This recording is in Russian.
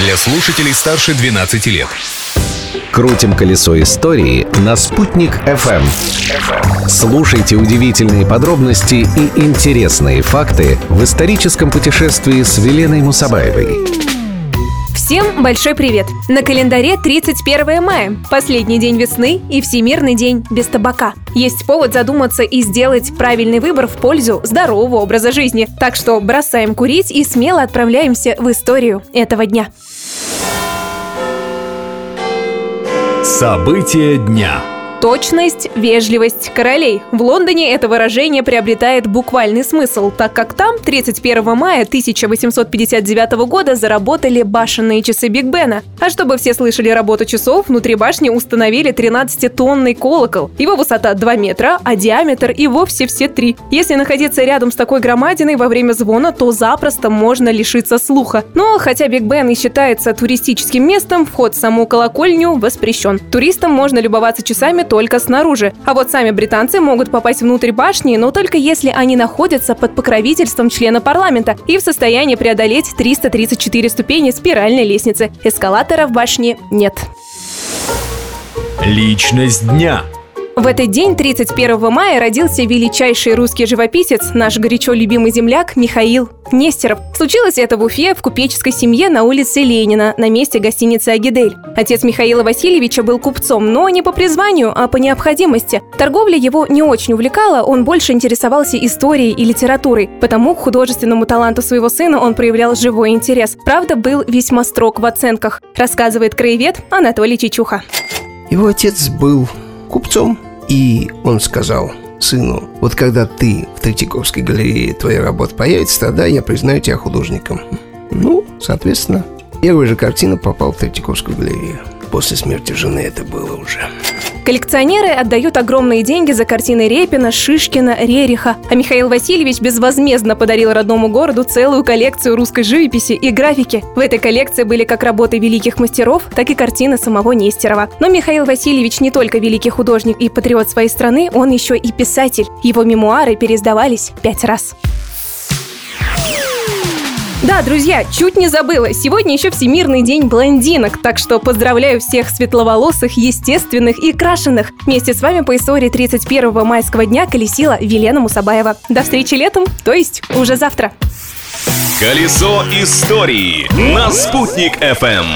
для слушателей старше 12 лет. Крутим колесо истории на «Спутник FM. Слушайте удивительные подробности и интересные факты в историческом путешествии с Веленой Мусабаевой. Всем большой привет! На календаре 31 мая, последний день весны и Всемирный день без табака. Есть повод задуматься и сделать правильный выбор в пользу здорового образа жизни. Так что бросаем курить и смело отправляемся в историю этого дня. События дня. Точность, вежливость королей. В Лондоне это выражение приобретает буквальный смысл, так как там 31 мая 1859 года заработали башенные часы Биг Бена. А чтобы все слышали работу часов, внутри башни установили 13-тонный колокол. Его высота 2 метра, а диаметр и вовсе все 3. Если находиться рядом с такой громадиной во время звона, то запросто можно лишиться слуха. Но хотя Биг Бен и считается туристическим местом, вход в саму колокольню воспрещен. Туристам можно любоваться часами только снаружи. А вот сами британцы могут попасть внутрь башни, но только если они находятся под покровительством члена парламента и в состоянии преодолеть 334 ступени спиральной лестницы. Эскалатора в башне нет. Личность дня. В этот день, 31 мая, родился величайший русский живописец, наш горячо любимый земляк Михаил Нестеров. Случилось это в Уфе в купеческой семье на улице Ленина, на месте гостиницы «Агидель». Отец Михаила Васильевича был купцом, но не по призванию, а по необходимости. Торговля его не очень увлекала, он больше интересовался историей и литературой, потому к художественному таланту своего сына он проявлял живой интерес. Правда, был весьма строг в оценках, рассказывает краевед Анатолий Чичуха. Его отец был купцом, и он сказал сыну, вот когда ты в Третьяковской галерее твоя работа появится, тогда я признаю тебя художником. Ну, соответственно, первая же картина попала в Третьяковскую галерею. После смерти жены это было уже. Коллекционеры отдают огромные деньги за картины Репина, Шишкина, Рериха, а Михаил Васильевич безвозмездно подарил родному городу целую коллекцию русской живописи и графики. В этой коллекции были как работы великих мастеров, так и картины самого Нестерова. Но Михаил Васильевич не только великий художник и патриот своей страны, он еще и писатель. Его мемуары переиздавались пять раз. Друзья, чуть не забыла. Сегодня еще Всемирный день блондинок, так что поздравляю всех светловолосых, естественных и крашеных. Вместе с вами по истории 31 майского дня колесила Велена Мусабаева. До встречи летом, то есть уже завтра. Колесо истории на «Спутник FM.